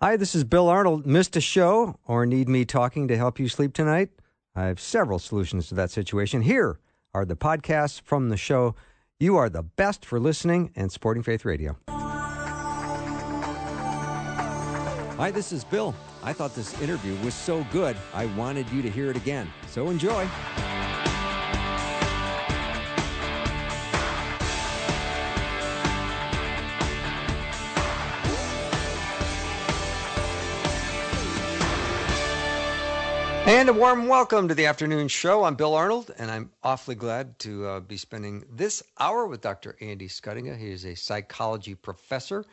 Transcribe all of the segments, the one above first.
Hi, this is Bill Arnold. Missed a show or need me talking to help you sleep tonight? I have several solutions to that situation. Here are the podcasts from the show. You are the best for listening and supporting Faith Radio. Hi, this is Bill. I thought this interview was so good, I wanted you to hear it again. So enjoy. And a warm welcome to the afternoon show. I'm Bill Arnold, and I'm awfully glad to uh, be spending this hour with Dr. Andy Schuttinga. He is a psychology professor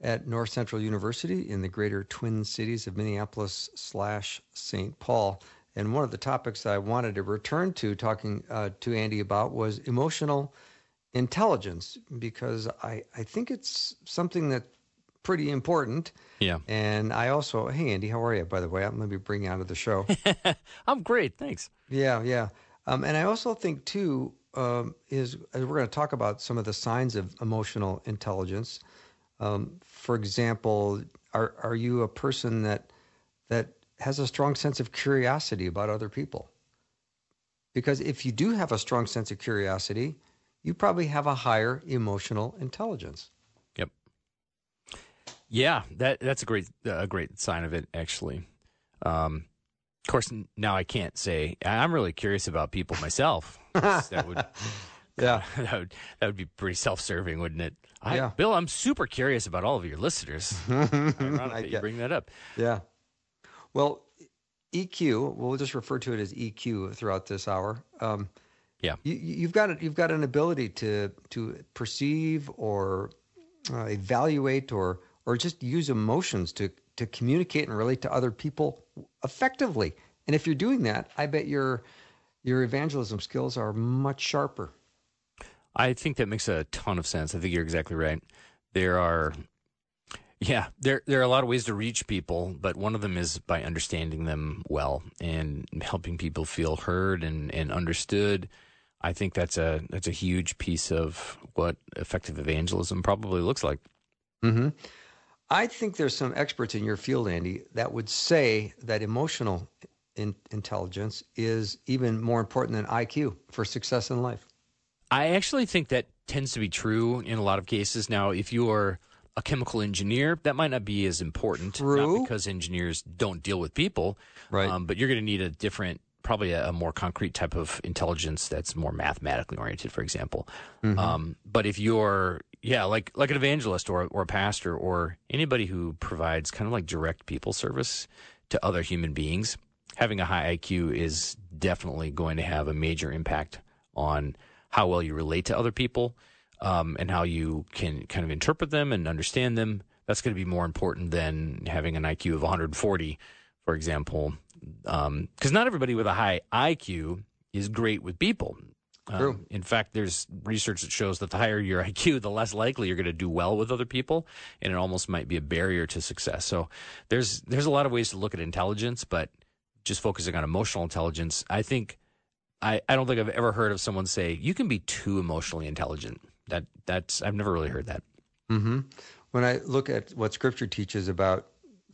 at North Central University in the greater Twin Cities of Minneapolis slash St. Paul. And one of the topics that I wanted to return to talking uh, to Andy about was emotional intelligence, because I, I think it's something that pretty important. Yeah. And I also, hey, Andy, how are you, by the way? I'm going to be bringing you out of the show. I'm great. Thanks. yeah, yeah. Um, and I also think, too, um, is we're going to talk about some of the signs of emotional intelligence. Um, for example, are, are you a person that, that has a strong sense of curiosity about other people? Because if you do have a strong sense of curiosity, you probably have a higher emotional intelligence. Yeah, that that's a great a great sign of it actually. Um, of course, now I can't say I'm really curious about people myself. that would, yeah, that would that would be pretty self-serving, wouldn't it? I, Yeah. Bill, I'm super curious about all of your listeners. Ironic you bring that up. Yeah. Well, EQ, we'll just refer to it as EQ throughout this hour. Um, Yeah. you, you've got. You've got an ability to to perceive or uh, evaluate or or just use emotions to to communicate and relate to other people effectively. And if you're doing that, I bet your your evangelism skills are much sharper. I think that makes a ton of sense. I think you're exactly right. There are, yeah, there there are a lot of ways to reach people, but one of them is by understanding them well and helping people feel heard and, and understood. I think that's a that's a huge piece of what effective evangelism probably looks like. hmm I think there's some experts in your field, Andy, that would say that emotional in- intelligence is even more important than IQ for success in life. I actually think that tends to be true in a lot of cases. Now, if you are a chemical engineer, that might not be as important. True. Not because engineers don't deal with people, Right. Um, but you're going to need a different, probably a, a more concrete type of intelligence that's more mathematically oriented, for example. Mm-hmm. Um, but if you're, yeah, like like an evangelist or or a pastor or anybody who provides kind of like direct people service to other human beings, having a high IQ is definitely going to have a major impact on how well you relate to other people um, and how you can kind of interpret them and understand them. That's going to be more important than having an IQ of 140, for example, because not everybody with a high IQ is great with people. Um, True. in fact, there's research that shows that the higher your IQ, the less likely you're going to do well with other people, and it almost might be a barrier to success. So there's there's a lot of ways to look at intelligence, but just focusing on emotional intelligence, I think I, I don't think I've ever heard of someone say you can be too emotionally intelligent. That that's I've never really heard that. hmm When I look at what Scripture teaches about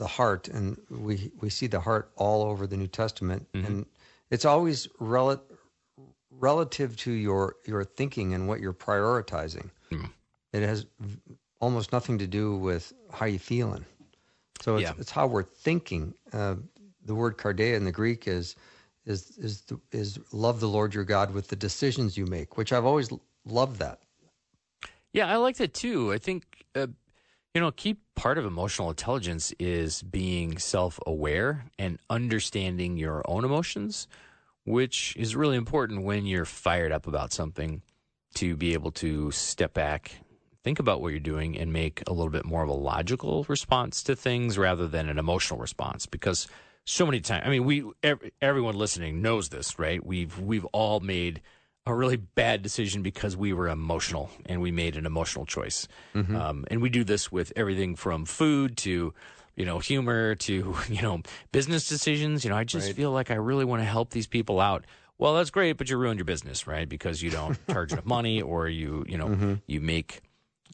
the heart, and we we see the heart all over the New Testament, and it's always rel- relative to your your thinking and what you're prioritizing. It has almost nothing to do with how you're feeling. So it's, Yeah. it's how we're thinking. Uh, the word cardia in the Greek is is is the, is love the Lord your God with the decisions you make, which I've always loved that. Yeah, I like that too. I think uh, you know, a key part of emotional intelligence is being self-aware and understanding your own emotions, which is really important when you're fired up about something to be able to step back, think about what you're doing and make a little bit more of a logical response to things rather than an emotional response because so many times I mean we ev- everyone listening knows this, right? We've we've all made a really bad decision because we were emotional and we made an emotional choice. Um, and we do this with everything from food to, you know, humor to, you know, business decisions. You know, I just Right. feel like I really want to help these people out. Well, that's great, but you ruined your business, right? Because you don't charge enough money or you, you know, you make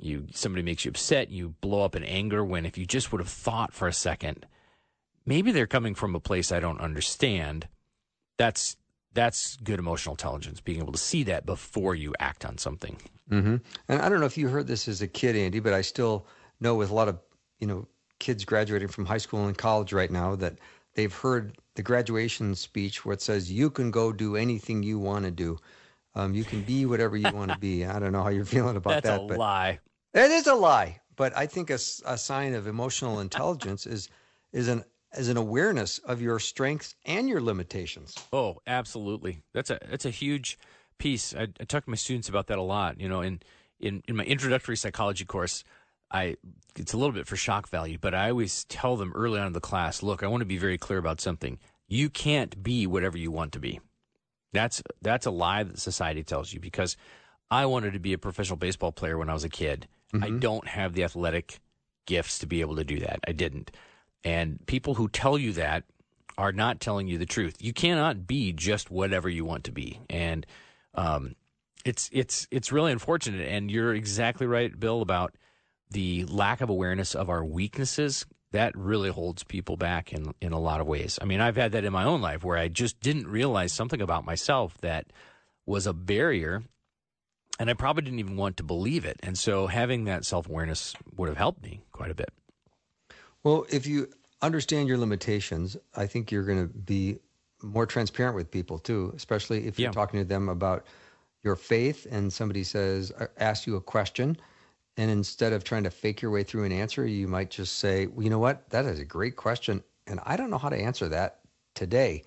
you somebody makes you upset, you blow up in anger. When if you just would have thought for a second, maybe they're coming from a place I don't understand. That's that's good emotional intelligence, being able to see that before you act on something. Mm-hmm. And I don't know if you heard this as a kid, Andy, but I still know with a lot of you know kids graduating from high school and college right now that they've heard the graduation speech where it says you can go do anything you want to do. Um, you can be whatever you want to be. I don't know how you're feeling about that. That's that. a but lie. It is a lie. But I think a, a sign of emotional intelligence is is an is an awareness of your strengths and your limitations. Oh, absolutely. That's a that's a huge piece. I, I talk to my students about that a lot. You know, in in in my introductory psychology course, I it's a little bit for shock value, but I always tell them early on in the class, look, I want to be very clear about something. You can't be whatever you want to be. That's that's a lie that society tells you because I wanted to be a professional baseball player when I was a kid. Mm-hmm. I don't have the athletic gifts to be able to do that. I didn't. And people who tell you that are not telling you the truth. You cannot be just whatever you want to be. And um, it's it's it's really unfortunate. And you're exactly right, Bill, about the lack of awareness of our weaknesses that really holds people back in in a lot of ways. I mean, I've had that in my own life where I just didn't realize something about myself that was a barrier and I probably didn't even want to believe it. And so having that self-awareness would have helped me quite a bit. Well, if you understand your limitations, I think you're going to be more transparent with people too, especially if you're yeah. talking to them about your faith and somebody says uh, asks you a question and instead of trying to fake your way through an answer, you might just say, well, you know what? That is a great question. And I don't know how to answer that today.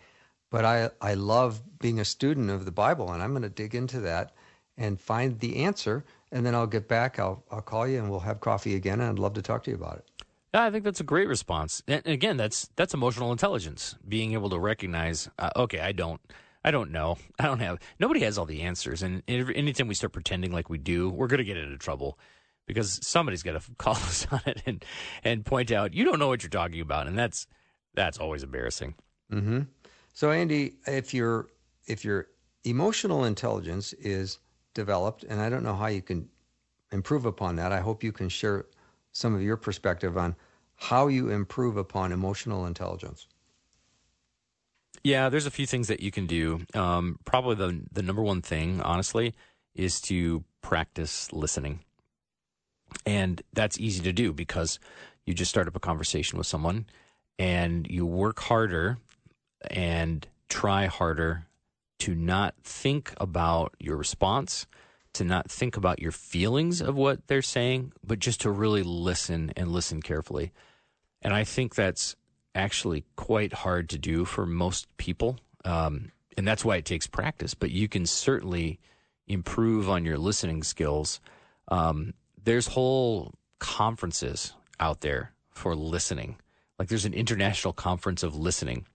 But I, I love being a student of the Bible, and I'm going to dig into that and find the answer. And then I'll get back. I'll, I'll call you and we'll have coffee again. And I'd love to talk to you about it. Yeah, I think that's a great response. And again, that's that's emotional intelligence, being able to recognize, uh, okay, I don't, I don't know, I don't have, nobody has all the answers, and anytime we start pretending like we do, we're going to get into trouble because somebody's got to call us on it and and point out you don't know what you're talking about, and that's that's always embarrassing. Mm-hmm. So, Andy, if your if your emotional intelligence is developed, and I don't know how you can improve upon that. I hope you can share some of your perspective on how you improve upon emotional intelligence. Yeah, there's a few things that you can do. Um, probably the the number one thing, honestly, is to practice listening. And that's easy to do because you just start up a conversation with someone and you work harder and try harder to not think about your response, to not think about your feelings of what they're saying, but just to really listen and listen carefully. And I think that's actually quite hard to do for most people. Um, and that's why it takes practice, but you can certainly improve on your listening skills. Um, there's whole conferences out there for listening. Like there's an international conference of listening.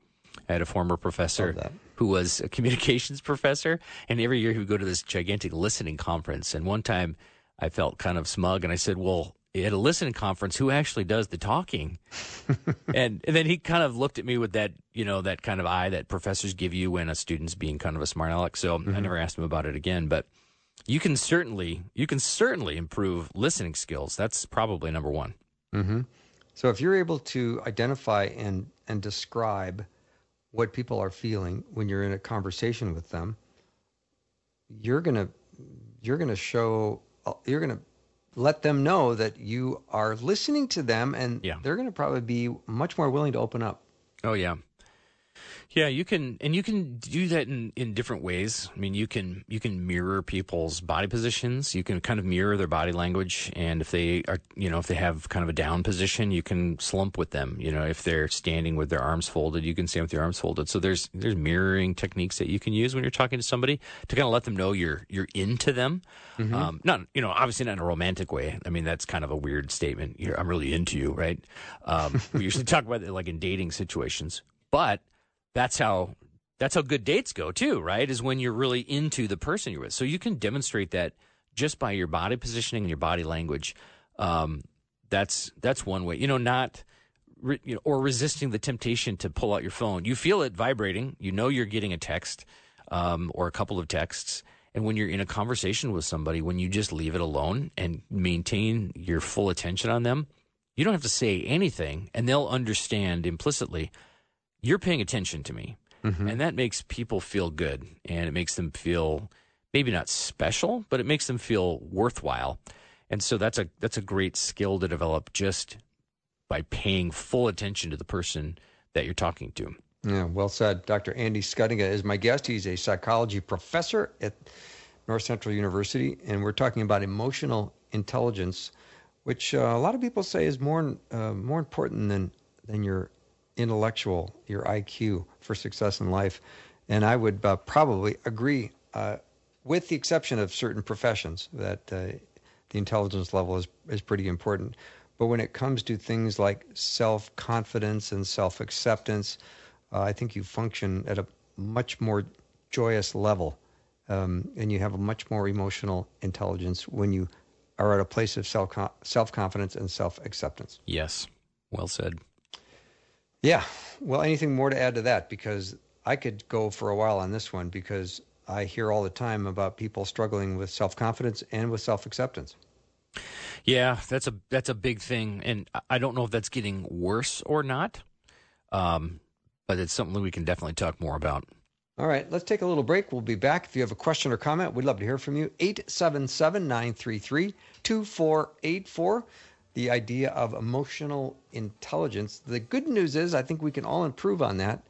I had a former professor who was a communications professor, and every year he would go to this gigantic listening conference. And one time I felt kind of smug, and I said, Well, at a listening conference, who actually does the talking? and, and then he kind of looked at me with that, you know, that kind of eye that professors give you when a student's being kind of a smart aleck. So mm-hmm. I never asked him about it again. But you can certainly you can certainly improve listening skills. That's probably number one. Mm-hmm. So if you're able to identify and and describe what people are feeling when you're in a conversation with them, you're gonna you're gonna show you're gonna let them know that you are listening to them, and yeah. they're gonna probably be much more willing to open up. Oh yeah, yeah, you can, and you can do that in, in different ways. I mean, you can you can mirror people's body positions. You can kind of mirror their body language, and if they are, you know, if they have kind of a down position, you can slump with them. You know, if they're standing with their arms folded, you can stand with your arms folded. So there's there's mirroring techniques that you can use when you're talking to somebody to kind of let them know you're you're into them. Mm-hmm. Um, not you know, obviously not in a romantic way. I mean, that's kind of a weird statement. You're, I'm really into you, right? Um, we usually talk about it like in dating situations, but that's how that's how good dates go too, right? Is when you're really into the person you're with. So you can demonstrate that just by your body positioning and your body language. Um, that's that's one way. You know, not re, you know, or resisting the temptation to pull out your phone. You feel it vibrating. You know you're getting a text um, or a couple of texts, And when you're in a conversation with somebody, when you just leave it alone and maintain your full attention on them, you don't have to say anything and they'll understand implicitly you're paying attention to me. Mm-hmm. And that makes people feel good and it makes them feel maybe not special, but it makes them feel worthwhile. And so that's a that's a great skill to develop just by paying full attention to the person that you're talking to. Yeah, well said. Dr. Andy Schuttinga is my guest. He's a psychology professor at North Central University, and we're talking about emotional intelligence, which uh, a lot of people say is more uh, more important than than your intellectual, your IQ for success in life. And I would uh, probably agree, uh, with the exception of certain professions, that uh, the intelligence level is is pretty important. But when it comes to things like self confidence and self acceptance, uh, I think you function at a much more joyous level, um, and you have a much more emotional intelligence when you are at a place of self self confidence and self acceptance. Yes, well said. Yeah. Well, anything more to add to that? Because I could go for a while on this one because I hear all the time about people struggling with self confidence and with self acceptance. Yeah, that's a that's a big thing, and I don't know if that's getting worse or not. Um, but it's something we can definitely talk more about. All right, let's take a little break. We'll be back. If you have a question or comment, we'd love to hear from you. 877 933 2484. The idea of emotional intelligence. The good news is, I think we can all improve on that.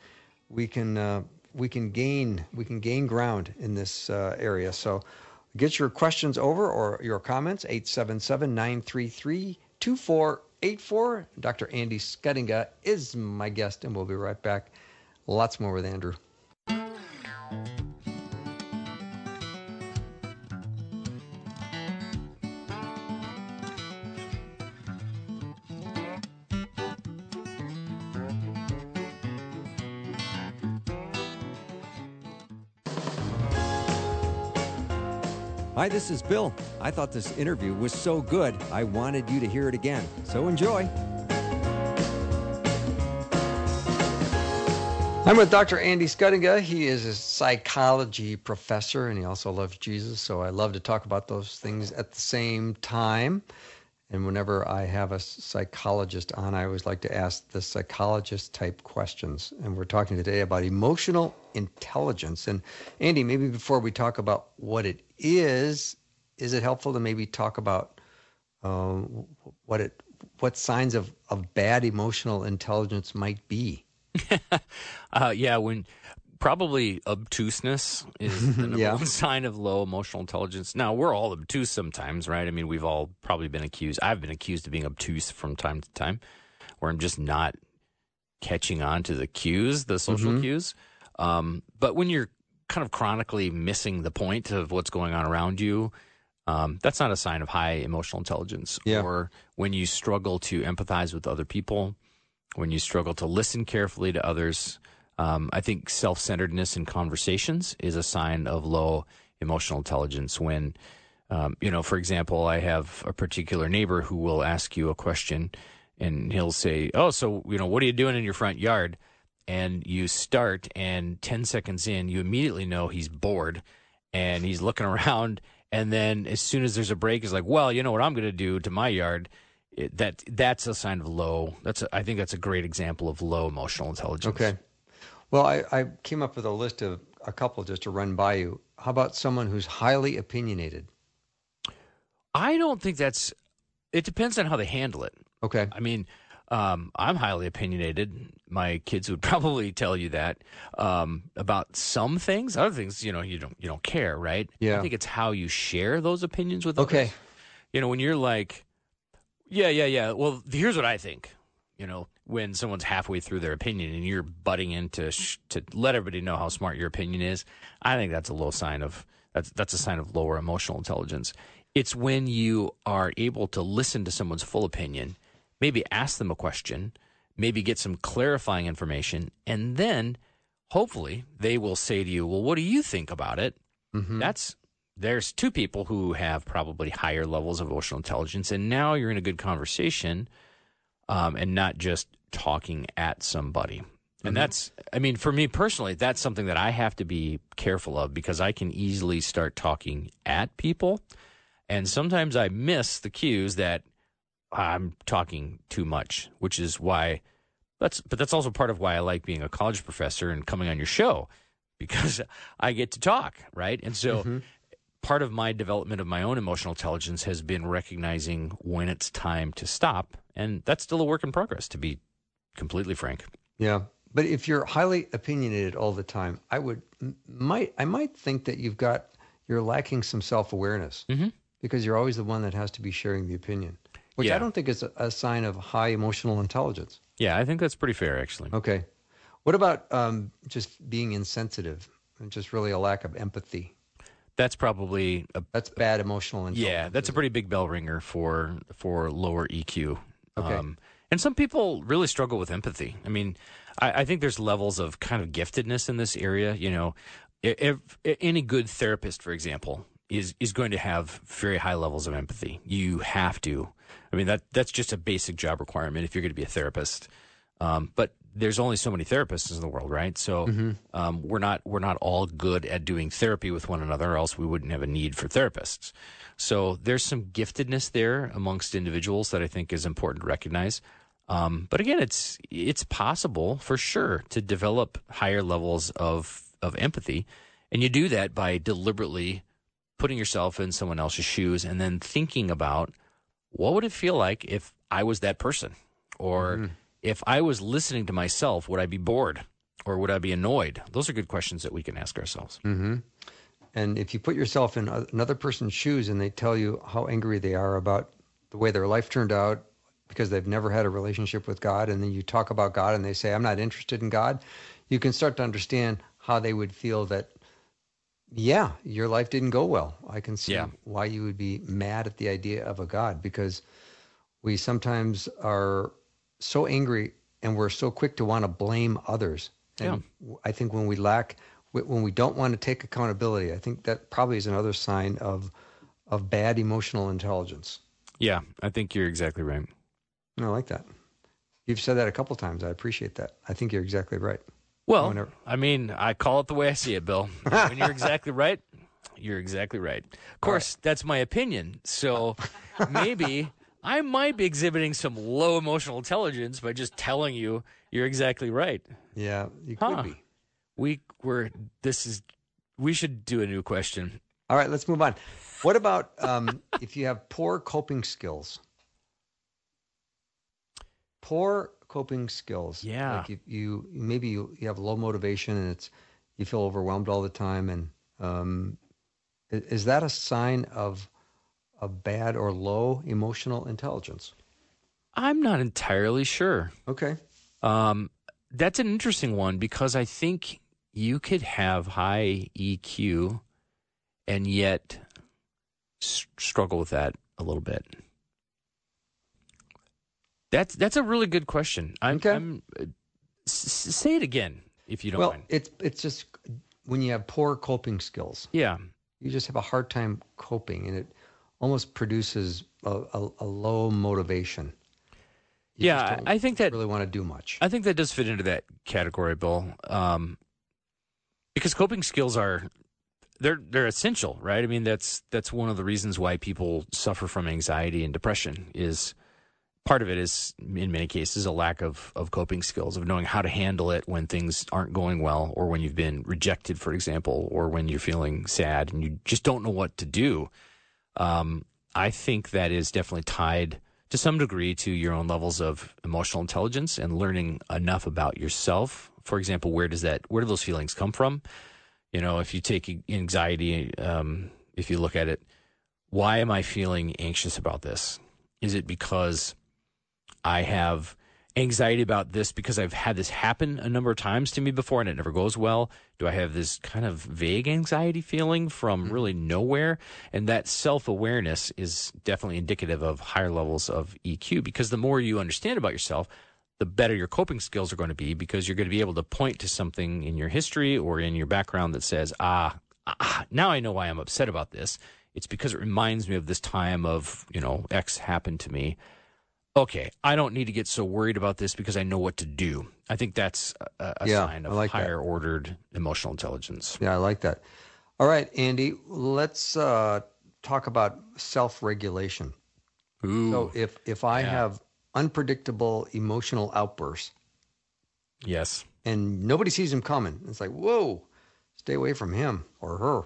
We can uh, we can gain we can gain ground in this uh, area. So, get your questions over or your comments. 877 933 2484. Dr. Andy Schuttinga is my guest, and we'll be right back. Lots more with Andrew. Hi, this is Bill. I thought this interview was so good, I wanted you to hear it again. So enjoy. I'm with Dr. Andy Schuttinga. He is a psychology professor and he also loves Jesus. So I love to talk about those things at the same time. And whenever I have a psychologist on, I always like to ask the psychologist type questions. And we're talking today about emotional intelligence. And Andy, maybe before we talk about what it is, is it helpful to maybe talk about um, what it what signs of, of bad emotional intelligence might be? uh, yeah, when probably obtuseness is the number yeah. one sign of low emotional intelligence. Now we're all obtuse sometimes, right? I mean, we've all probably been accused. I've been accused of being obtuse from time to time, where I'm just not catching on to the cues, the social mm-hmm. cues. Um, but when you're kind of chronically missing the point of what's going on around you, um, that's not a sign of high emotional intelligence. Yeah. Or when you struggle to empathize with other people, when you struggle to listen carefully to others. Um, I think self centeredness in conversations is a sign of low emotional intelligence. When, um, you know, for example, I have a particular neighbor who will ask you a question and he'll say, Oh, so, you know, what are you doing in your front yard? And you start, and 10 seconds in, you immediately know he's bored and he's looking around. And then as soon as there's a break, he's like, Well, you know what I'm going to do to my yard? It, that that's a sign of low. That's a, I think that's a great example of low emotional intelligence. Okay. Well, I, I came up with a list of a couple just to run by you. How about someone who's highly opinionated? I don't think that's. It depends on how they handle it. Okay. I mean, um, I'm highly opinionated. My kids would probably tell you that um, about some things. Other things, you know, you don't you don't care, right? Yeah. I think it's how you share those opinions with okay. others. You know, when you're like, yeah, yeah, yeah. Well, here's what I think. You know, when someone's halfway through their opinion and you're butting in to sh- to let everybody know how smart your opinion is, I think that's a low sign of that's that's a sign of lower emotional intelligence. It's when you are able to listen to someone's full opinion, maybe ask them a question, maybe get some clarifying information, and then hopefully they will say to you, "Well, what do you think about it?" Mm-hmm. That's there's two people who have probably higher levels of emotional intelligence, and now you're in a good conversation, um, and not just talking at somebody. And that's, I mean, for me personally, that's something that I have to be careful of because I can easily start talking at people. And sometimes I miss the cues that I'm talking too much, which is why that's, but that's also part of why I like being a college professor and coming on your show because I get to talk, right? And so Mm-hmm. Part of my development of my own emotional intelligence has been recognizing when it's time to stop. And that's still a work in progress, to be completely frank. Yeah. But if you're highly opinionated all the time, I would might I might think that you've got you're lacking some self awareness Mhm. because you're always the one that has to be sharing the opinion, which Yeah. I don't think is a, a sign of high emotional intelligence. Yeah, I think that's pretty fair, actually. Okay. What about um, just being insensitive and just really a lack of empathy? That's probably a That's bad emotional intelligence. yeah, that's a pretty big bell ringer for for lower EQ. Okay. Um, and some people really struggle with empathy. I mean, I, I think there's levels of kind of giftedness in this area. You know, if, if any good therapist, for example, is is going to have very high levels of empathy. You have to. I mean, that that's just a basic job requirement if you're going to be a therapist. Um, but there's only so many therapists in the world, right? So um, we're not we're not all good at doing therapy with one another, or else we wouldn't have a need for therapists. So there's some giftedness there amongst individuals that I think is important to recognize. Um, but again, it's it's possible for sure to develop higher levels of of empathy, and you do that by deliberately putting yourself in someone else's shoes and then thinking about what would it feel like if I was that person, or if I was listening to myself, would I be bored or would I be annoyed? Those are good questions that we can ask ourselves. Mm-hmm. And if you put yourself in another person's shoes and they tell you how angry they are about the way their life turned out because they've never had a relationship with God, and then you talk about God and they say, I'm not interested in God, you can start to understand how they would feel that, yeah, your life didn't go well. I can see Yeah. why you would be mad at the idea of a God because we sometimes are so angry and we're so quick to want to blame others. And I think when we lack, when we don't want to take accountability, I think that probably is another sign of of bad emotional intelligence. Yeah, I think you're exactly right. I like that. You've said that a couple times. I appreciate that. I think you're exactly right. Well, Whenever- I mean, I call it the way I see it, Bill. when you're exactly right, you're exactly right. Of course, that's my opinion. So maybe I might be exhibiting some low emotional intelligence by just telling you you're exactly right. Yeah, you Huh. could be. We were this is we should do a new question. All right, let's move on. What about um, if you have poor coping skills? Poor coping skills. Yeah. Like you, you maybe you, you have low motivation and it's you feel overwhelmed all the time, and um, is that a sign of of bad or low emotional intelligence? I'm not entirely sure. Okay. Um, that's an interesting one because I think you could have high EQ and yet s- struggle with that a little bit. That's that's a really good question. I'm, Okay. I'm uh, s- s- say it again if you don't well, mind. it's it's just when you have poor coping skills, Yeah, you just have a hard time coping, and it almost produces a, a, a low motivation. You yeah. I think that really want to do much. I think that does fit into that category, Bill. Um, because coping skills are they're they're essential, right? I mean, that's that's one of the reasons why people suffer from anxiety and depression. Is part of it is in many cases a lack of of coping skills of knowing how to handle it when things aren't going well, or when you've been rejected, for example, or when you're feeling sad and you just don't know what to do. Um, I think that is definitely tied to some degree to your own levels of emotional intelligence and learning enough about yourself. For example, where does that where do those feelings come from? You know, if you take anxiety, um, if you look at it, why am I feeling anxious about this? Is it because I have anxiety about this because I've had this happen a number of times to me before and it never goes well? Do I have this kind of vague anxiety feeling from really nowhere? And that self awareness is definitely indicative of higher levels of EQ because the more you understand about yourself, the better your coping skills are going to be because you're going to be able to point to something in your history or in your background that says, ah, ah now I know why I'm upset about this. It's because it reminds me of this time of, you know, X happened to me. Okay, I don't need to get so worried about this because I know what to do. I think that's a, a Yeah, sign of like that. higher ordered emotional intelligence. Yeah, I like that. All right, Andy, let's uh, talk about self regulation. So if if I Yeah. have unpredictable emotional outbursts yes. and nobody sees them coming, it's like, whoa, stay away from him or her.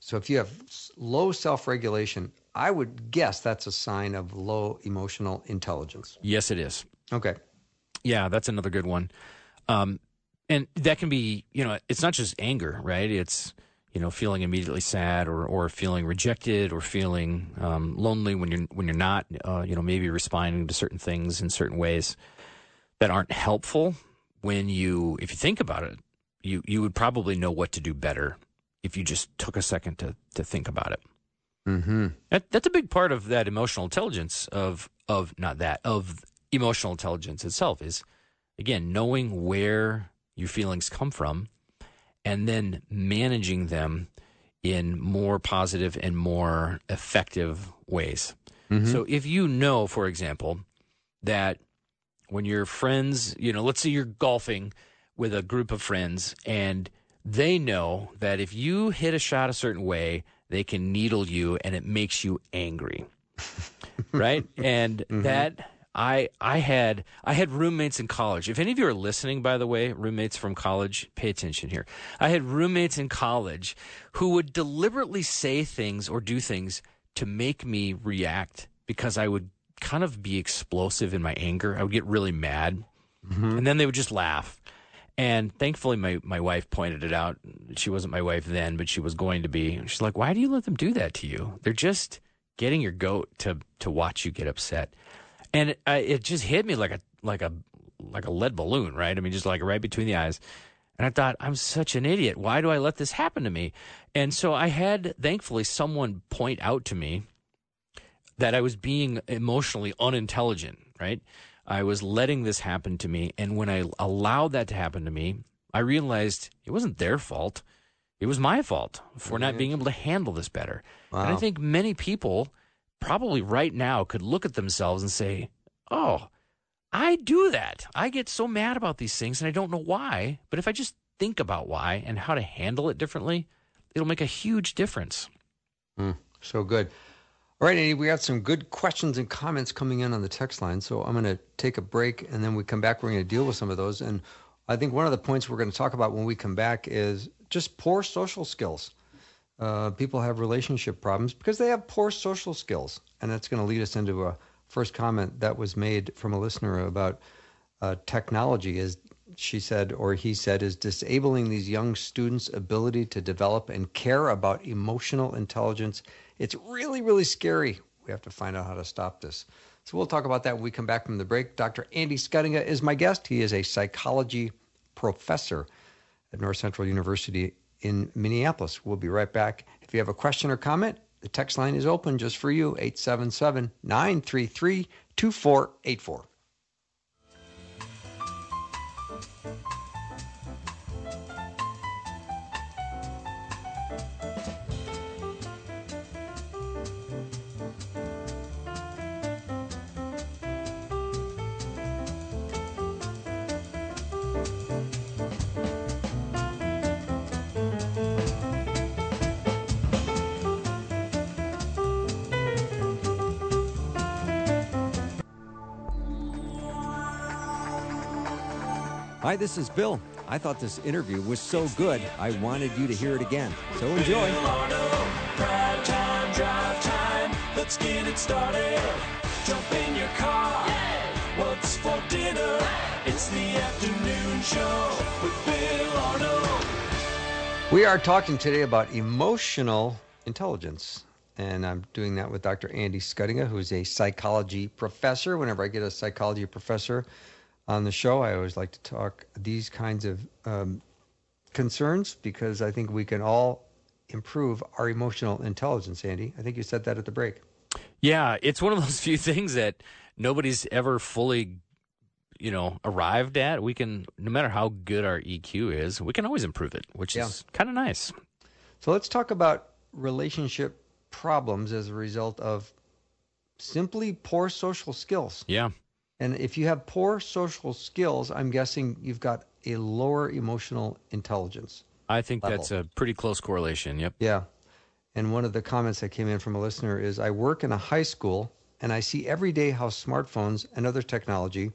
So if you have low self regulation, I would guess that's a sign of low emotional intelligence. Yes, it is. Okay. Yeah, that's another good one. Um, and that can be, you know, it's not just anger, right? It's, you know, feeling immediately sad or, or feeling rejected or feeling um, lonely when you're when you're not, uh, you know, maybe responding to certain things in certain ways that aren't helpful. When you, if you think about it, you you would probably know what to do better if you just took a second to to think about it. Mm-hmm. That, that's a big part of that emotional intelligence of of not that of emotional intelligence itself is again knowing where your feelings come from and then managing them in more positive and more effective ways. So if you know, for example, that when your friends, you know, let's say you're golfing with a group of friends and they know that if you hit a shot a certain way, they can needle you and it makes you angry. right? And mm-hmm. that I I had I had roommates in college. If any of you are listening by the way, roommates from college, pay attention here. I had roommates in college who would deliberately say things or do things to make me react because I would kind of be explosive in my anger. I would get really mad. Mm-hmm. And then they would just laugh. And thankfully, my, my wife pointed it out. She wasn't my wife then, but she was going to be. She's like, "Why do you let them do that to you? They're just getting your goat to to watch you get upset." And it, I, it just hit me like a like a like a lead balloon, right? I mean, just like right between the eyes. And I thought, I'm such an idiot. Why do I let this happen to me? And so I had, thankfully, someone point out to me that I was being emotionally unintelligent, right? I was letting this happen to me. And when I allowed that to happen to me, I realized it wasn't their fault. It was my fault for not being able to handle this better. And I think many people probably right now could look at themselves and say, oh, I do that. I get so mad about these things and I don't know why. But if I just think about why and how to handle it differently, it'll make a huge difference. Hmm. So good. All right, Andy, we got some good questions and comments coming in on the text line. So I'm going to take a break and then we come back. We're going to deal with some of those. And I think one of the points we're going to talk about when we come back is just poor social skills. Uh, people have relationship problems because they have poor social skills. And that's going to lead us into a first comment that was made from a listener about uh, technology is she said or he said is disabling these young students ability to develop and care about emotional intelligence it's really really scary. We have to find out how to stop this. So we'll talk about that when we come back from the break. Dr andy Schuttinga is my guest. He is a psychology professor at north central university in minneapolis. We'll be right back. If you have a question or comment the text line is open just for you 877 933 2484 Hi, this is Bill. I thought this interview was so good, I wanted you to hear it again. So enjoy. Drive time, drive time. Let's get it started. Jump in your car. What's for dinner? It's the afternoon show with Bill Arnold. We are talking today about emotional intelligence. And I'm doing that with Dr. Andy Schuttinga, who's a psychology professor. Whenever I get a psychology professor on the show, I always like to talk these kinds of um, concerns because I think we can all improve our emotional intelligence, Andy. I think you said that at the break. Yeah, it's one of those few things that nobody's ever fully, you know, arrived at. We can, no matter how good our EQ is, we can always improve it, which Yeah. is kind of nice. So let's talk about relationship problems as a result of simply poor social skills. Yeah. And if you have poor social skills, I'm guessing you've got a lower emotional intelligence. I think Level. that's a pretty close correlation. Yep. Yeah. And one of the comments that came in from a listener is I work in a high school and I see every day how smartphones and other technology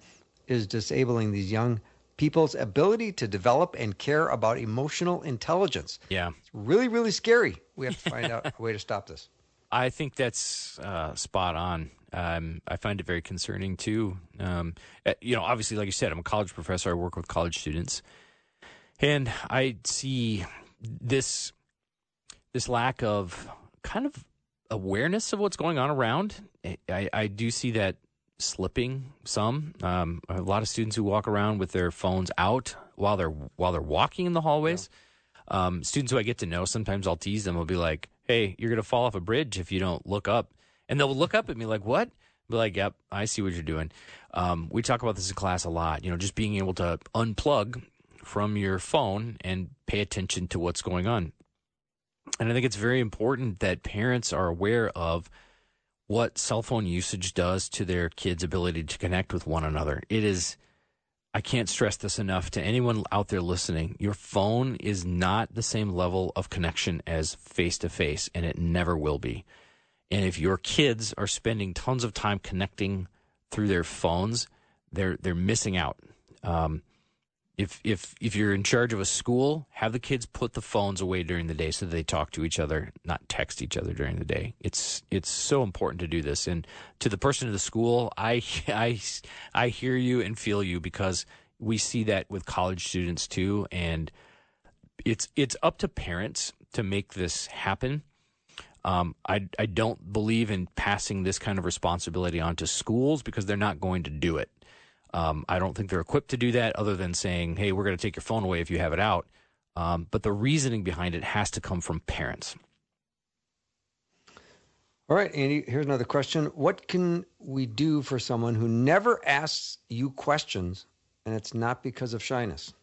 is disabling these young people's ability to develop and care about emotional intelligence. Yeah. It's really, really scary. We have to find out a way to stop this. I think that's uh, spot on. Um, I find it very concerning too. Um, uh, you know, obviously, like you said, I'm a college professor. I work with college students, and I see this this lack of kind of awareness of what's going on around. I, I do see that slipping some. Um, a lot of students who walk around with their phones out while they're while they're walking in the hallways. Um, students who I get to know, sometimes I'll tease them. I'll be like, "Hey, you're gonna fall off a bridge if you don't look up," and they'll look up at me like, "What?" Be like, "Yep, I see what you're doing." Um, we talk about this in class a lot. You know, just being able to unplug from your phone and pay attention to what's going on. And I think it's very important that parents are aware of what cell phone usage does to their kids' ability to connect with one another. It is, I can't stress this enough to anyone out there listening. Your phone is not the same level of connection as face to face, and it never will be. And if your kids are spending tons of time connecting through their phones, they're they're missing out. Um, if if if you're in charge of a school, have the kids put the phones away during the day so that they talk to each other, not text each other during the day. It's it's so important to do this. And to the person of the school, I I I hear you and feel you because we see that with college students too, and it's it's up to parents to make this happen. Um, I I don't believe in passing this kind of responsibility on to schools because they're not going to do it. Um, I don't think they're equipped to do that, other than saying, "Hey, we're going to take your phone away if you have it out." Um, but the reasoning behind it has to come from parents. All right, Andy, here's another question. What can we do for someone who never asks you questions and it's not because of shyness?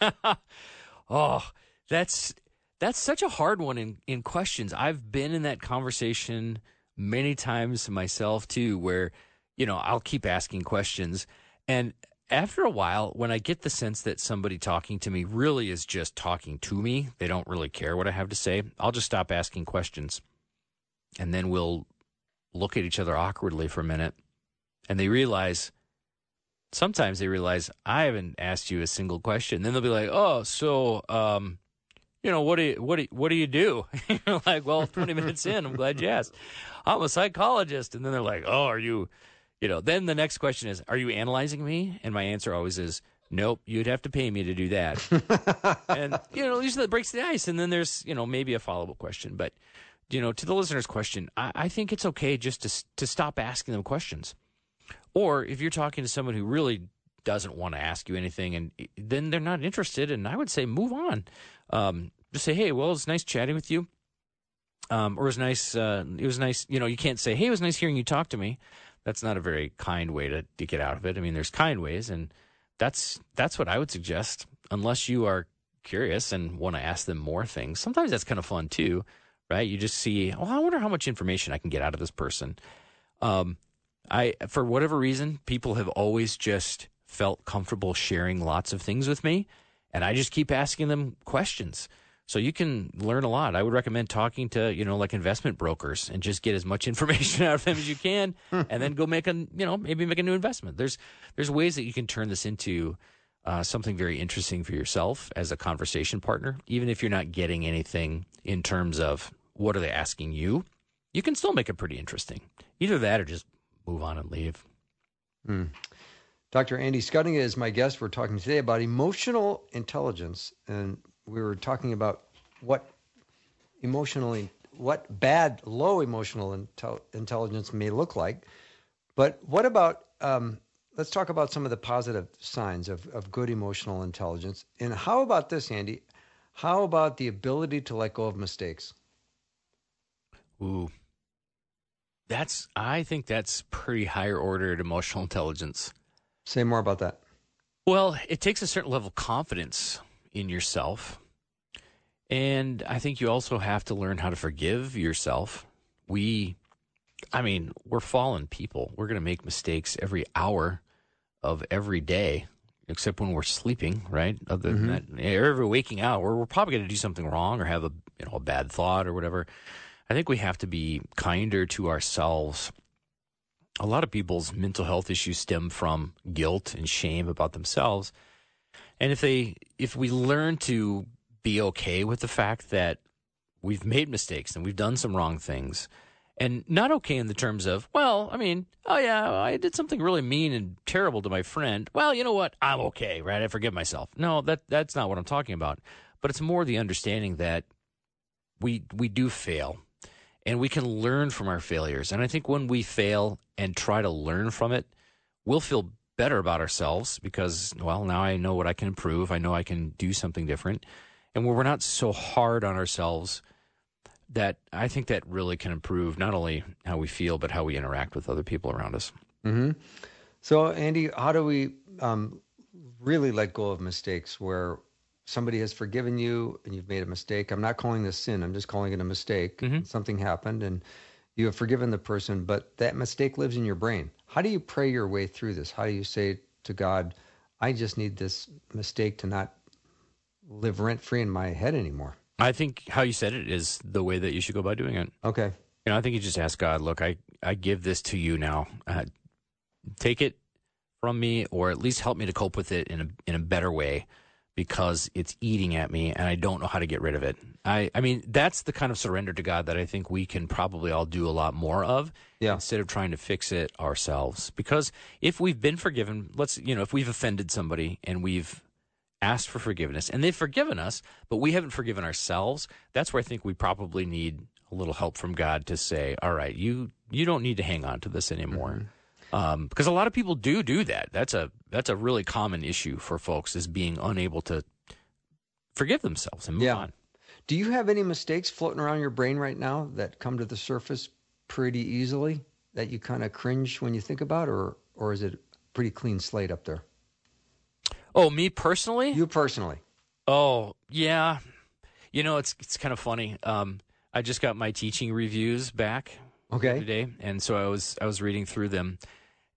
oh, that's that's such a hard one in, in questions. I've been in that conversation many times myself too, where, you know, I'll keep asking questions. And after a while, when I get the sense that somebody talking to me really is just talking to me, they don't really care what I have to say, I'll just stop asking questions. And then we'll look at each other awkwardly for a minute. And they realize, sometimes they realize, I haven't asked you a single question. Then they'll be like, oh, so, um, you know, what do you, what do you, what do you do? You're like, well, 20 minutes in, I'm glad you asked. I'm a psychologist. And then they're like, oh, are you, you know, then the next question is, are you analyzing me? And my answer always is, nope, you'd have to pay me to do that. and, you know, usually that breaks the ice. And then there's, you know, maybe a follow up question. But, you know, to the listener's question, I, I think it's okay just to, to stop asking them questions. Or if you're talking to someone who really doesn't want to ask you anything and then they're not interested, and I would say move on. Um, just say, hey, well, it's nice chatting with you. Um, or it was nice. Uh, it was nice. You know, you can't say, "Hey, it was nice hearing you talk to me." That's not a very kind way to, to get out of it. I mean, there's kind ways, and that's that's what I would suggest. Unless you are curious and want to ask them more things, sometimes that's kind of fun too, right? You just see, oh, I wonder how much information I can get out of this person. Um, I, for whatever reason, people have always just felt comfortable sharing lots of things with me, and I just keep asking them questions. So you can learn a lot. I would recommend talking to, you know, like investment brokers and just get as much information out of them as you can and then go make a, you know, maybe make a new investment. There's there's ways that you can turn this into uh, something very interesting for yourself as a conversation partner, even if you're not getting anything in terms of what are they asking you. You can still make it pretty interesting. Either that or just move on and leave. Mm. Dr. Andy Schuttinga is my guest. We're talking today about emotional intelligence, and we were talking about what emotionally, what bad, low emotional intel- intelligence may look like. But what about, um, let's talk about some of the positive signs of, of good emotional intelligence. And how about this, Andy? How about the ability to let go of mistakes? Ooh. That's, I think that's pretty higher ordered emotional intelligence. Say more about that. Well, it takes a certain level of confidence in yourself. And I think you also have to learn how to forgive yourself. We I mean, we're fallen people. We're going to make mistakes every hour of every day, except when we're sleeping, right? Other than mm-hmm. that, every waking hour, we're probably going to do something wrong or have a you know a bad thought or whatever. I think we have to be kinder to ourselves. A lot of people's mental health issues stem from guilt and shame about themselves. And if they if we learn to be okay with the fact that we've made mistakes and we've done some wrong things and not okay in the terms of, well, I mean, oh yeah, I did something really mean and terrible to my friend. Well, you know what? I'm okay, right? I forgive myself. No, that that's not what I'm talking about. But it's more the understanding that we we do fail and we can learn from our failures. And I think when we fail and try to learn from it, we'll feel better about ourselves because, well, now I know what I can improve. I know I can do something different. And when we're not so hard on ourselves, that I think that really can improve not only how we feel, but how we interact with other people around us. So, Andy, how do we um, really let go of mistakes where somebody has forgiven you and you've made a mistake? I'm not calling this sin, I'm just calling it a mistake. Something happened and you have forgiven the person, but that mistake lives in your brain. How do you pray your way through this? How do you say to God, I just need this mistake to not live rent free in my head anymore? I think how you said it is the way that you should go about doing it. Okay. You know, I think you just ask God, look, I, I give this to you now. Uh, take it from me, or at least help me to cope with it in a in a better way, because it's eating at me, and I don't know how to get rid of it. I I mean, that's the kind of surrender to God that I think we can probably all do a lot more of, Yeah. instead of trying to fix it ourselves. Because if we've been forgiven, let's you know, if we've offended somebody and we've asked for forgiveness and they've forgiven us, but we haven't forgiven ourselves, that's where I think we probably need a little help from God to say, all right, you you don't need to hang on to this anymore. Mm-hmm. Um, because a lot of people do do that. That's a that's a really common issue for folks is being unable to forgive themselves and move Yeah. on. Do you have any mistakes floating around your brain right now that come to the surface pretty easily that you kind of cringe when you think about, or or is it pretty clean slate up there? Oh, me personally? You personally? Oh, yeah. You know, it's it's kind of funny. Um, I just got my teaching reviews back Okay. today, and so I was I was reading through them,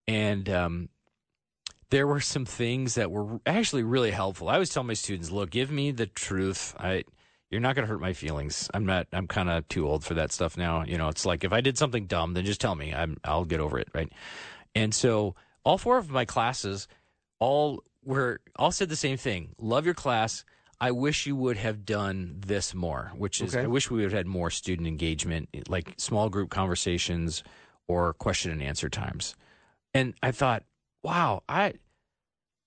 and um, there were some things that were actually really helpful. I always tell my students, "Look, give me the truth. I you're not going to hurt my feelings. I'm not. I'm kind of too old for that stuff now. You know, it's like if I did something dumb, then just tell me. I'm I'll get over it, right? And so all four of my classes, all were all said the same thing. Love your class. I wish you would have done this more, which is Okay. I wish we would have had more student engagement, like small group conversations or question and answer times. And I thought, wow, I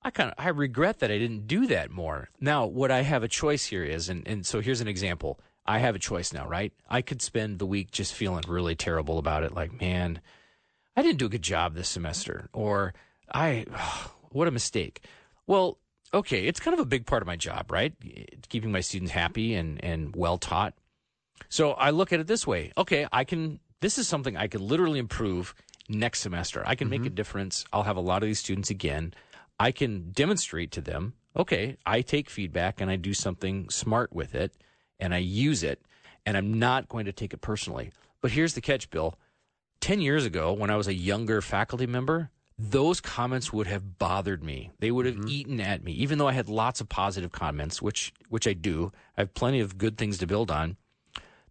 I kind of I regret that I didn't do that more. Now, what I have a choice here is, and, and so here's an example. I have a choice now, right? I could spend the week just feeling really terrible about it, like, man, I didn't do a good job this semester, or I, what a mistake. Well, okay, it's kind of a big part of my job, right? Keeping my students happy and, and well taught. So I look at it this way. Okay, I can, this is something I could literally improve next semester. I can make a mm-hmm. difference. I'll have a lot of these students again. I can demonstrate to them, okay, I take feedback and I do something smart with it and I use it and I'm not going to take it personally. But here's the catch, Bill. 10 years ago, when I was a younger faculty member, those comments would have bothered me. They would have mm-hmm. eaten at me, even though I had lots of positive comments, which which I do. I have plenty of good things to build on.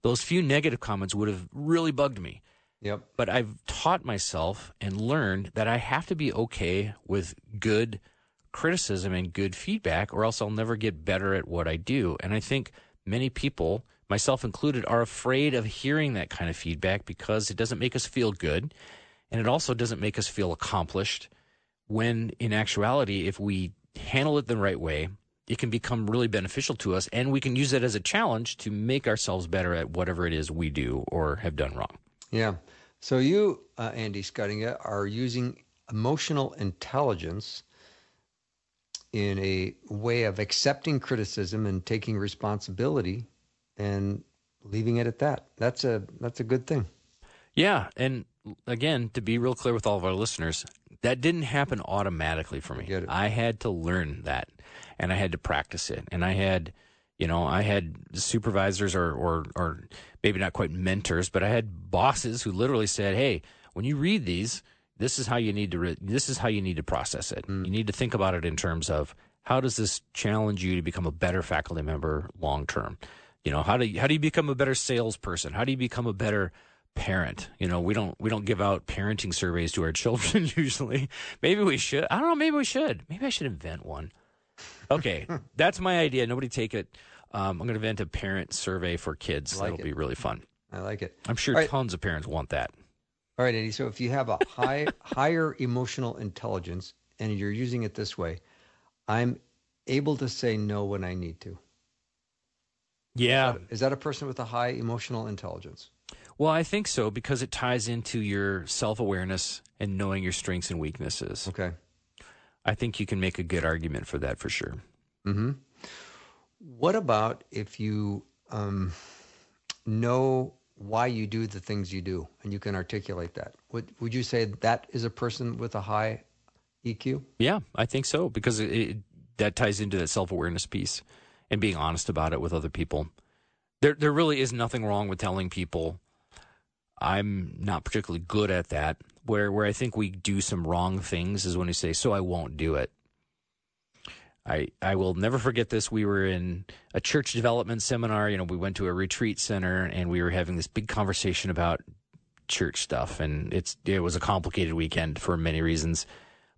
Those few negative comments would have really bugged me. Yep. But I've taught myself and learned that I have to be okay with good criticism and good feedback, or else I'll never get better at what I do. And I think many people, myself included, are afraid of hearing that kind of feedback because it doesn't make us feel good. And it also doesn't make us feel accomplished when, in actuality, if we handle it the right way, it can become really beneficial to us. And we can use it as a challenge to make ourselves better at whatever it is we do or have done wrong. Yeah. So you, uh, Andy Schuttinga, are using emotional intelligence in a way of accepting criticism and taking responsibility and leaving it at that. That's a that's a good thing. Yeah, and again, to be real clear with all of our listeners, that didn't happen automatically for me. Get. I had to learn that, and I had to practice it, and I had, You know, I had supervisors or, or, or maybe not quite mentors, but I had bosses who literally said, "Hey, when you read these, this is how you need to re- this is how you need to process it. Mm. You need to think about it in terms of how does this challenge you to become a better faculty member long term? You know, how do you, how do you become a better salesperson? How do you become a better parent? You know, we don't we don't give out parenting surveys to our children usually. Maybe we should. I don't know. Maybe we should. Maybe I should invent one. Okay, that's my idea. Nobody take it. Um, I'm going to invent a parent survey for kids. Like That'll it. be really fun. I like it. I'm sure right. tons of parents want that. All right, Andy. So if you have a high higher emotional intelligence and you're using it this way, I'm able to say no when I need to. Yeah. Is that a person with a high emotional intelligence? Well, I think so because it ties into your self awareness and knowing your strengths and weaknesses. Okay. I think you can make a good argument for that for sure. Mm-hmm. What about if you um, know why you do the things you do and you can articulate that? Would would you say that is a person with a high EQ? Yeah, I think so because it, it, that ties into that self awareness piece and being honest about it with other people. There, there really is nothing wrong with telling people I'm not particularly good at that. Where, where I think we do some wrong things is when we say, "So I won't do it." I, I will never forget this. We were in a church development seminar. You know, we went to a retreat center and we were having this big conversation about church stuff. And it's it was a complicated weekend for many reasons.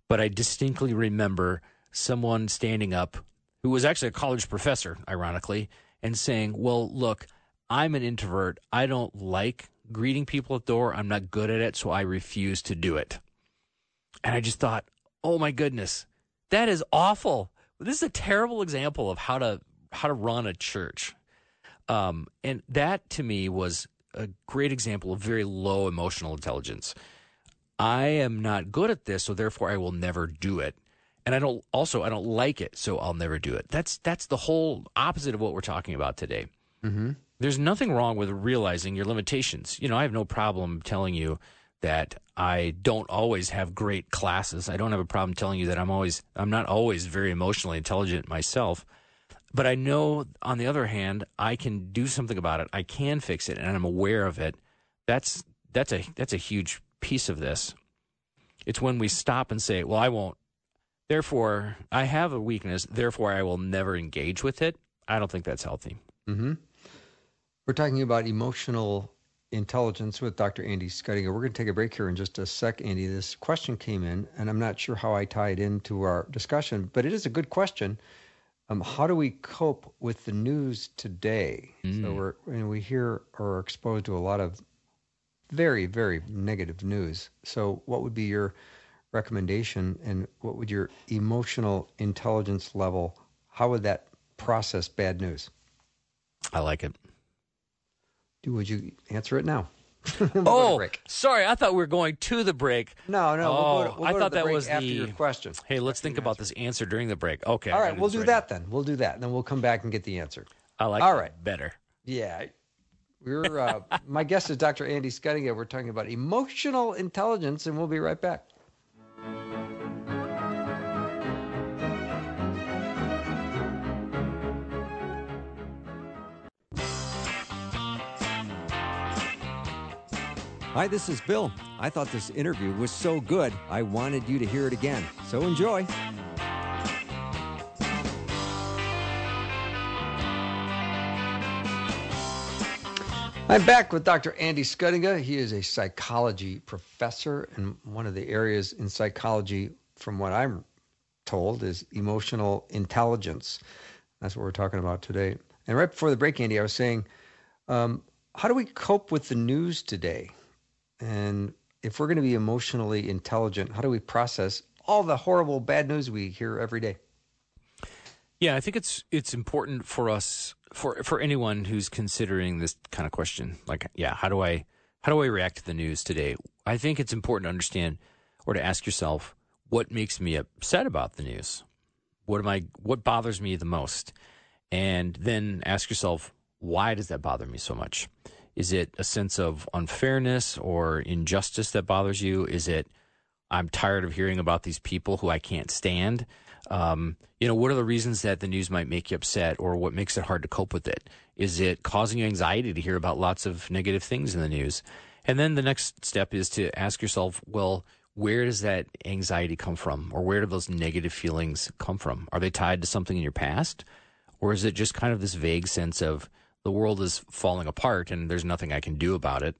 But I distinctly remember someone standing up who was actually a college professor, ironically, and saying, Well, look, I'm an introvert. I don't like greeting people at the door. I'm not good at it, so I refuse to do it. And I just thought, oh my goodness, that is awful. This is a terrible example of how to how to run a church. Um, and that to me was a great example of very low emotional intelligence. I am not good at this, so therefore I will never do it. And I don't also I don't like it, so I'll never do it. That's that's the whole opposite of what we're talking about today. Mm-hmm. There's nothing wrong with realizing your limitations. You know, I have no problem telling you that I don't always have great classes. I don't have a problem telling you that I'm always I'm not always very emotionally intelligent myself. But I know on the other hand, I can do something about it. I can fix it and I'm aware of it. That's that's a that's a huge piece of this. It's when we stop and say, "Well, I won't Therefore, I have a weakness. Therefore, I will never engage with it. I don't think that's healthy. Mm-hmm. We're talking about emotional intelligence with Dr. Andy Schuttinga. We're going to take a break here in just a sec, Andy. This question came in, and I'm not sure how I tie it into our discussion, but it is a good question. Um, how do we cope with the news today? So Mm. we're and we hear or are exposed to a lot of very very negative news. So what would be your recommendation, and what would your emotional intelligence level? How would that process bad news? I like it. Do would you answer it now? We'll Oh, sorry. I thought we were going to the break. no, no. we'll Oh, go to, we'll I thought that was after the your question. Hey, let's think about this answer during the break. Okay. All right, we'll do that then. We'll do that, and then we'll come back and get the answer. now. I like All right. better. Yeah, we're. Uh, my guest is Dr. Andy Schuttinga. We're talking about emotional intelligence, and we'll be right back. Hi, this is Bill. I thought this interview was so good, I wanted you to hear it again. So enjoy. I'm back with Dr. Andy Schuttinga. He is a psychology professor, and one of the areas in psychology, from what I'm told, is emotional intelligence. That's what we're talking about today. And right before the break, Andy, I was saying, um, how do we cope with the news today? And if we're going to be emotionally intelligent, how do we process all the horrible bad news we hear every day? Yeah, I think it's it's important for us for for anyone who's considering this kind of question. Like, yeah, how do I how do I react to the news today? I think it's important to understand or to ask yourself what makes me upset about the news. What am I what bothers me the most? And then ask yourself why does that bother me so much? Is it a sense of unfairness or injustice that bothers you? Is it I'm tired of hearing about these people who I can't stand? Um, you know, what are the reasons that the news might make you upset or what makes it hard to cope with it? Is it causing you anxiety to hear about lots of negative things in the news? And then the next step is to ask yourself, well, where does that anxiety come from? Or where do those negative feelings come from? Are they tied to something in your past? Or is it just kind of this vague sense of the world is falling apart and there's nothing I can do about it?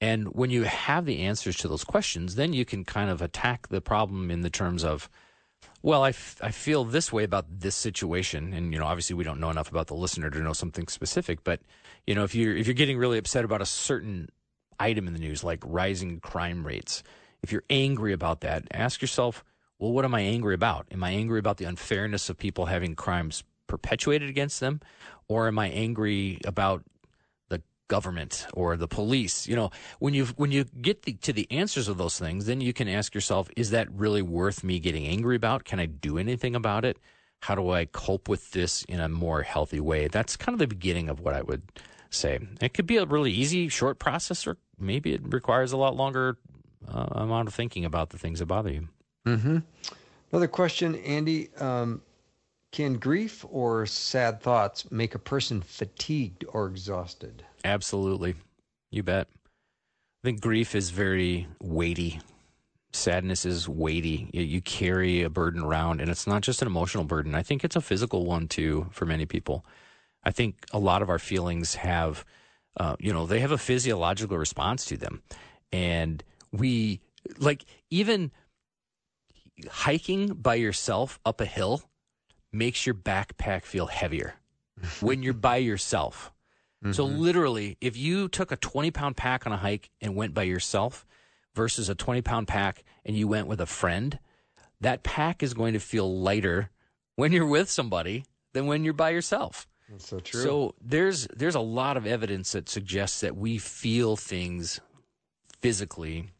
And when you have the answers to those questions, then you can kind of attack the problem in the terms of, well, I, f- I feel this way about this situation. And, you know, obviously we don't know enough about the listener to know something specific, but, you know, if you're, if you're getting really upset about a certain item in the news, like rising crime rates, if you're angry about that, ask yourself, well, what am I angry about? Am I angry about the unfairness of people having crimes perpetuated against them? Or am I angry about the government or the police. You know, when you when you get the, to the answers of those things, then you can ask yourself, is that really worth me getting angry about? Can I do anything about it? How do I cope with this in a more healthy way? That's kind of the beginning of what I would say. It could be a really easy, short process, or maybe it requires a lot longer uh, amount of thinking about the things that bother you. Mm-hmm. Another question, Andy. Um, can grief or sad thoughts make a person fatigued or exhausted? Absolutely. You bet. I think grief is very weighty. Sadness is weighty. You, carry a burden around, and it's not just an emotional burden. I think it's a physical one too for many people. I think a lot of our feelings have, uh, you know, they have a physiological response to them. And we, like, even hiking by yourself up a hill makes your backpack feel heavier when you're by yourself. Mm-hmm. So literally, if you took a 20 pound pack on a hike and went by yourself versus a 20 pound pack and you went with a friend, that pack is going to feel lighter when you're with somebody than when you're by yourself. That's so true. So there's there's a lot of evidence that suggests that we feel things physically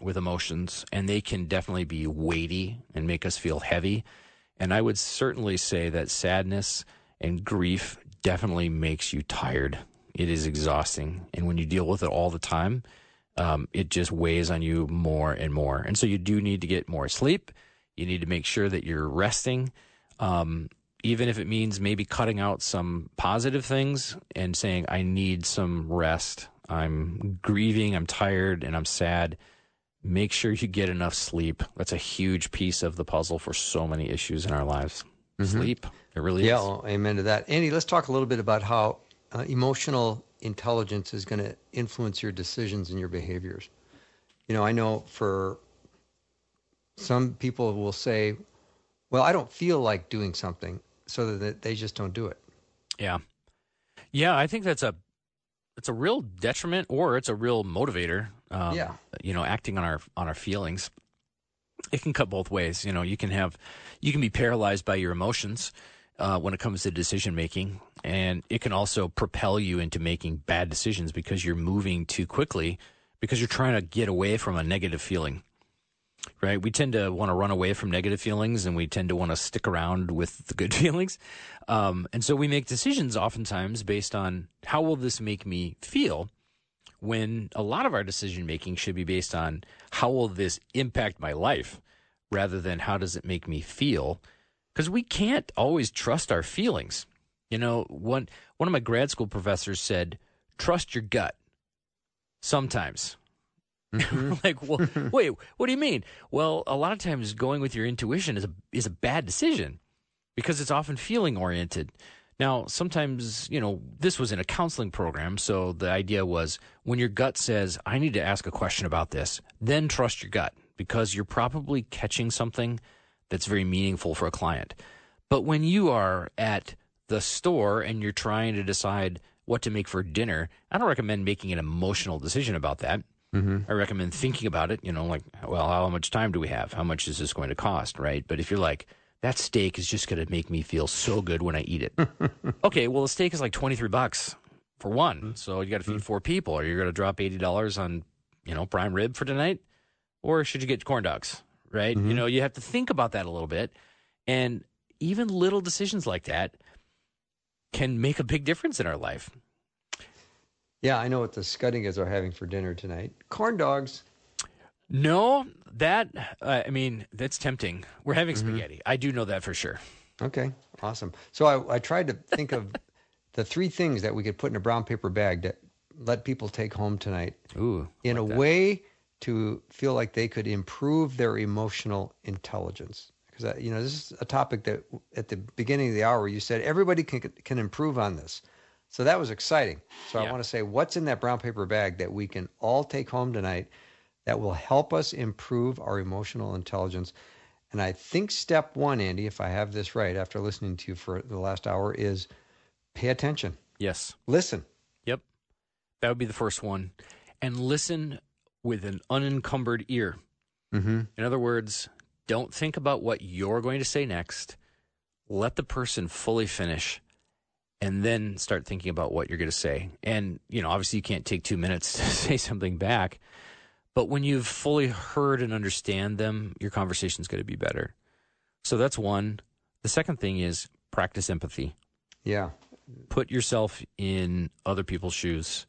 with emotions and they can definitely be weighty and make us feel heavy. And I would certainly say that sadness and grief definitely makes you tired it is exhausting. And when you deal with it all the time, um, it just weighs on you more and more. And so you do need to get more sleep. You need to make sure that you're resting. Um, even if it means maybe cutting out some positive things and saying, I need some rest. I'm grieving, I'm tired, and I'm sad. Make sure you get enough sleep. That's a huge piece of the puzzle for so many issues in our lives. Mm-hmm. Sleep, it really yeah, is. Yeah, well, amen to that. Andy, let's talk a little bit about how uh, emotional intelligence is going to influence your decisions and your behaviors. You know, I know for some people will say, well, I don't feel like doing something, so that they just don't do it. Yeah. Yeah, I think that's a it's a real detriment or it's a real motivator. Um, yeah. You know, acting on our on our feelings. It can cut both ways. You know, you can have you can be paralyzed by your emotions uh, when it comes to decision making. And it can also propel you into making bad decisions because you're moving too quickly because you're trying to get away from a negative feeling. Right? We tend to want to run away from negative feelings and we tend to want to stick around with the good feelings. Um, and so we make decisions oftentimes based on how will this make me feel when a lot of our decision making should be based on how will this impact my life rather than how does it make me feel because we can't always trust our feelings. You know, one one of my grad school professors said, "Trust your gut." Sometimes. Mm-hmm. like, well, wait, what do you mean? Well, a lot of times going with your intuition is a is a bad decision because it's often feeling oriented. Now, sometimes, you know, this was in a counseling program, so the idea was when your gut says, "I need to ask a question about this," then trust your gut because you're probably catching something that's very meaningful for a client. But when you are at the store and you're trying to decide what to make for dinner, I don't recommend making an emotional decision about that. Mm-hmm. I recommend thinking about it, you know, like, well, how much time do we have? How much is this going to cost? Right. But if you're like, that steak is just going to make me feel so good when I eat it. okay. Well, the steak is like 23 bucks for one. Mm-hmm. So you got to feed mm-hmm. four people. Are you going to drop $80 on, you know, prime rib for tonight? Or should you get corn dogs? right? Mm-hmm. You know, you have to think about that a little bit. And even little decisions like that can make a big difference in our life. Yeah, I know what the Schuttingas are having for dinner tonight. Corn dogs. No, that uh, I mean that's tempting. We're having Mm-hmm. spaghetti. I do know that for sure. Okay, awesome. So I, I tried to think of the three things that we could put in a brown paper bag that let people take home tonight Ooh, in like a that. way to feel like they could improve their emotional intelligence. Because you know this is a topic that at the beginning of the hour you said everybody can can improve on this. So that was exciting. So I want to say what's in that brown paper bag that we can all take home tonight that will help us improve our emotional intelligence. And I think step one, Andy, if I have this right after listening to you for the last hour, is pay attention. Yes. Listen. Yep. That would be the first one. And listen with an unencumbered ear. Mm-hmm. In other words, don't think about what you're going to say next. Let the person fully finish and then start thinking about what you're going to say. And, you know, obviously you can't take two minutes to say something back. But when you've fully heard and understand them, your conversation's going to be better. So that's one. The second thing is practice empathy Yeah. put yourself in other people's shoes.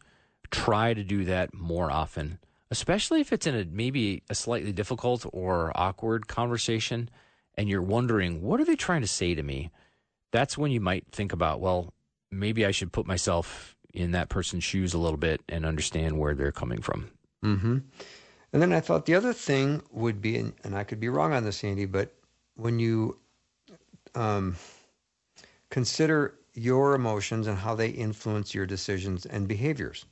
Try to do that more often, especially if it's in a maybe a slightly difficult or awkward conversation and you're wondering, what are they trying to say to me? That's when you might think about, well, maybe I should put myself in that person's shoes a little bit and understand where they're coming from. Mm-hmm. And then I thought the other thing would be, and, and I could be wrong on this, Andy, but when you um, consider your emotions and how they influence your decisions and behaviors.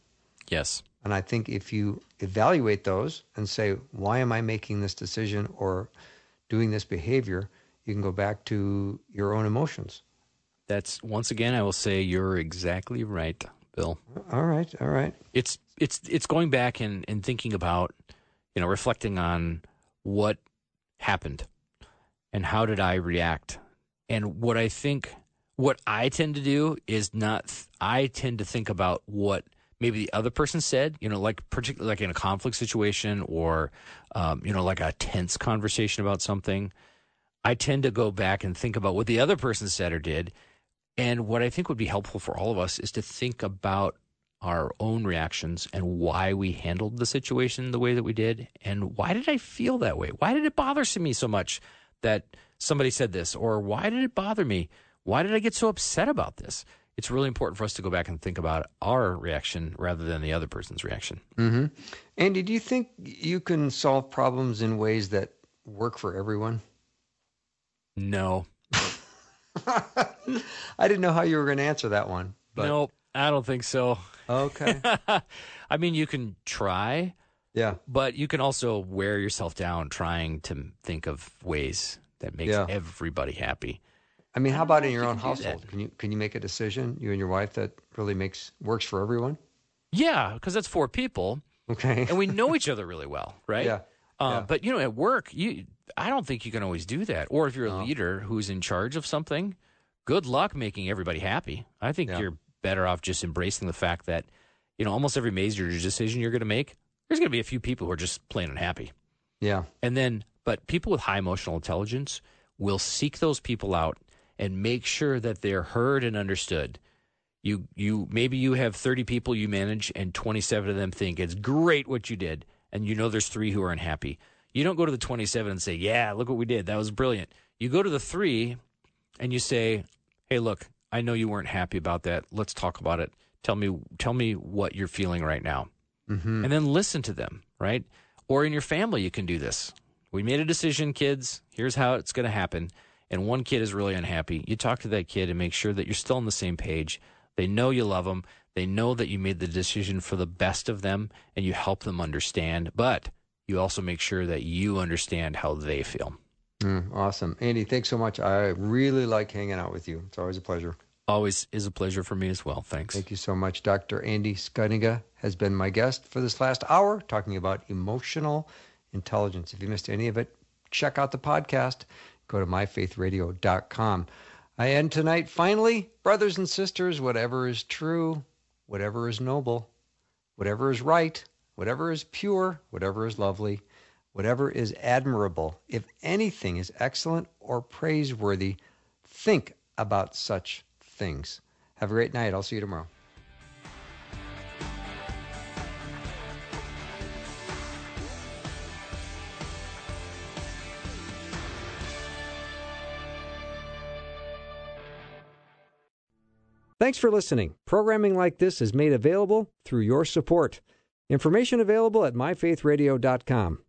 Yes. And I think if you evaluate those and say, why am I making this decision or doing this behavior, you can go back to your own emotions. That's once again, I will say you're exactly right, Bill. All right. All right. it's it's it's going back and, and thinking about you know reflecting on what happened and how did i react. And what i think what i tend to do is not i tend to think about what maybe the other person said you know like particularly like in a conflict situation or um, you know like a tense conversation about something. I tend to go back and think about what the other person said or did. And what i think would be helpful for all of us is to think about our own reactions and why we handled the situation the way that we did and why did i feel that way? Why did it bother me so much that somebody said this? Or why did it bother me? Why did i get so upset about this? It's really important for us to go back and think about our reaction rather than the other person's reaction. Mm-hmm. Andy, do you think you can solve problems in ways that work for everyone? no. I didn't know how you were going to answer that one. But nope. I don't think so okay. i mean you can try Yeah. but you can also wear yourself down trying to think of ways that makes Yeah. everybody happy I mean, how about in your you own can household? Can you can you make a decision, you and your wife, that really makes works for everyone? yeah because that's four people Okay. and we know each other really well, right? Yeah. Uh, Yeah. But you know, at work, you I don't think you can always do that. Or if you're a No. leader who's in charge of something, good luck making everybody happy. I think Yeah. you're better off just embracing the fact that you know almost every major decision you're going to make, there's going to be a few people who are just plain unhappy, Yeah. and then but people with high emotional intelligence will seek those people out and make sure that they're heard and understood. You you maybe you have 30 people you manage and 27 of them think it's great what you did and you know there's 3 who are unhappy. You don't go to the 27 and say, "Yeah, look what we did. That was brilliant." You go to the 3 and you say, "Hey, look, I know you weren't happy about that. Let's talk about it. Tell me tell me what you're feeling right now." Mm-hmm. and then listen to them, right? Or in your family, you can do this. We made a decision, kids. Here's how it's going to happen. And one kid is really unhappy. You talk to that kid and make sure that you're still on the same page. They know you love them. They know that you made the decision for the best of them and you help them understand. But you also make sure that you understand how they feel. Mm, awesome, Andy. Thanks so much. I really like hanging out with you. It's always a pleasure. Always is a pleasure for me as well. Thanks. Thank you so much. Dr. Andy Schuttinga has been my guest for this last hour talking about emotional intelligence. If you missed any of it, check out the podcast. Go to myfaithradio.com. I end tonight, finally, brothers and sisters, whatever is true, whatever is noble, whatever is right, whatever is pure, whatever is lovely, whatever is admirable, if anything is excellent or praiseworthy, think about such things. Have a great night. I'll see you tomorrow. Thanks for listening. Programming like this is made available through your support. Information available at myfaithradio.com.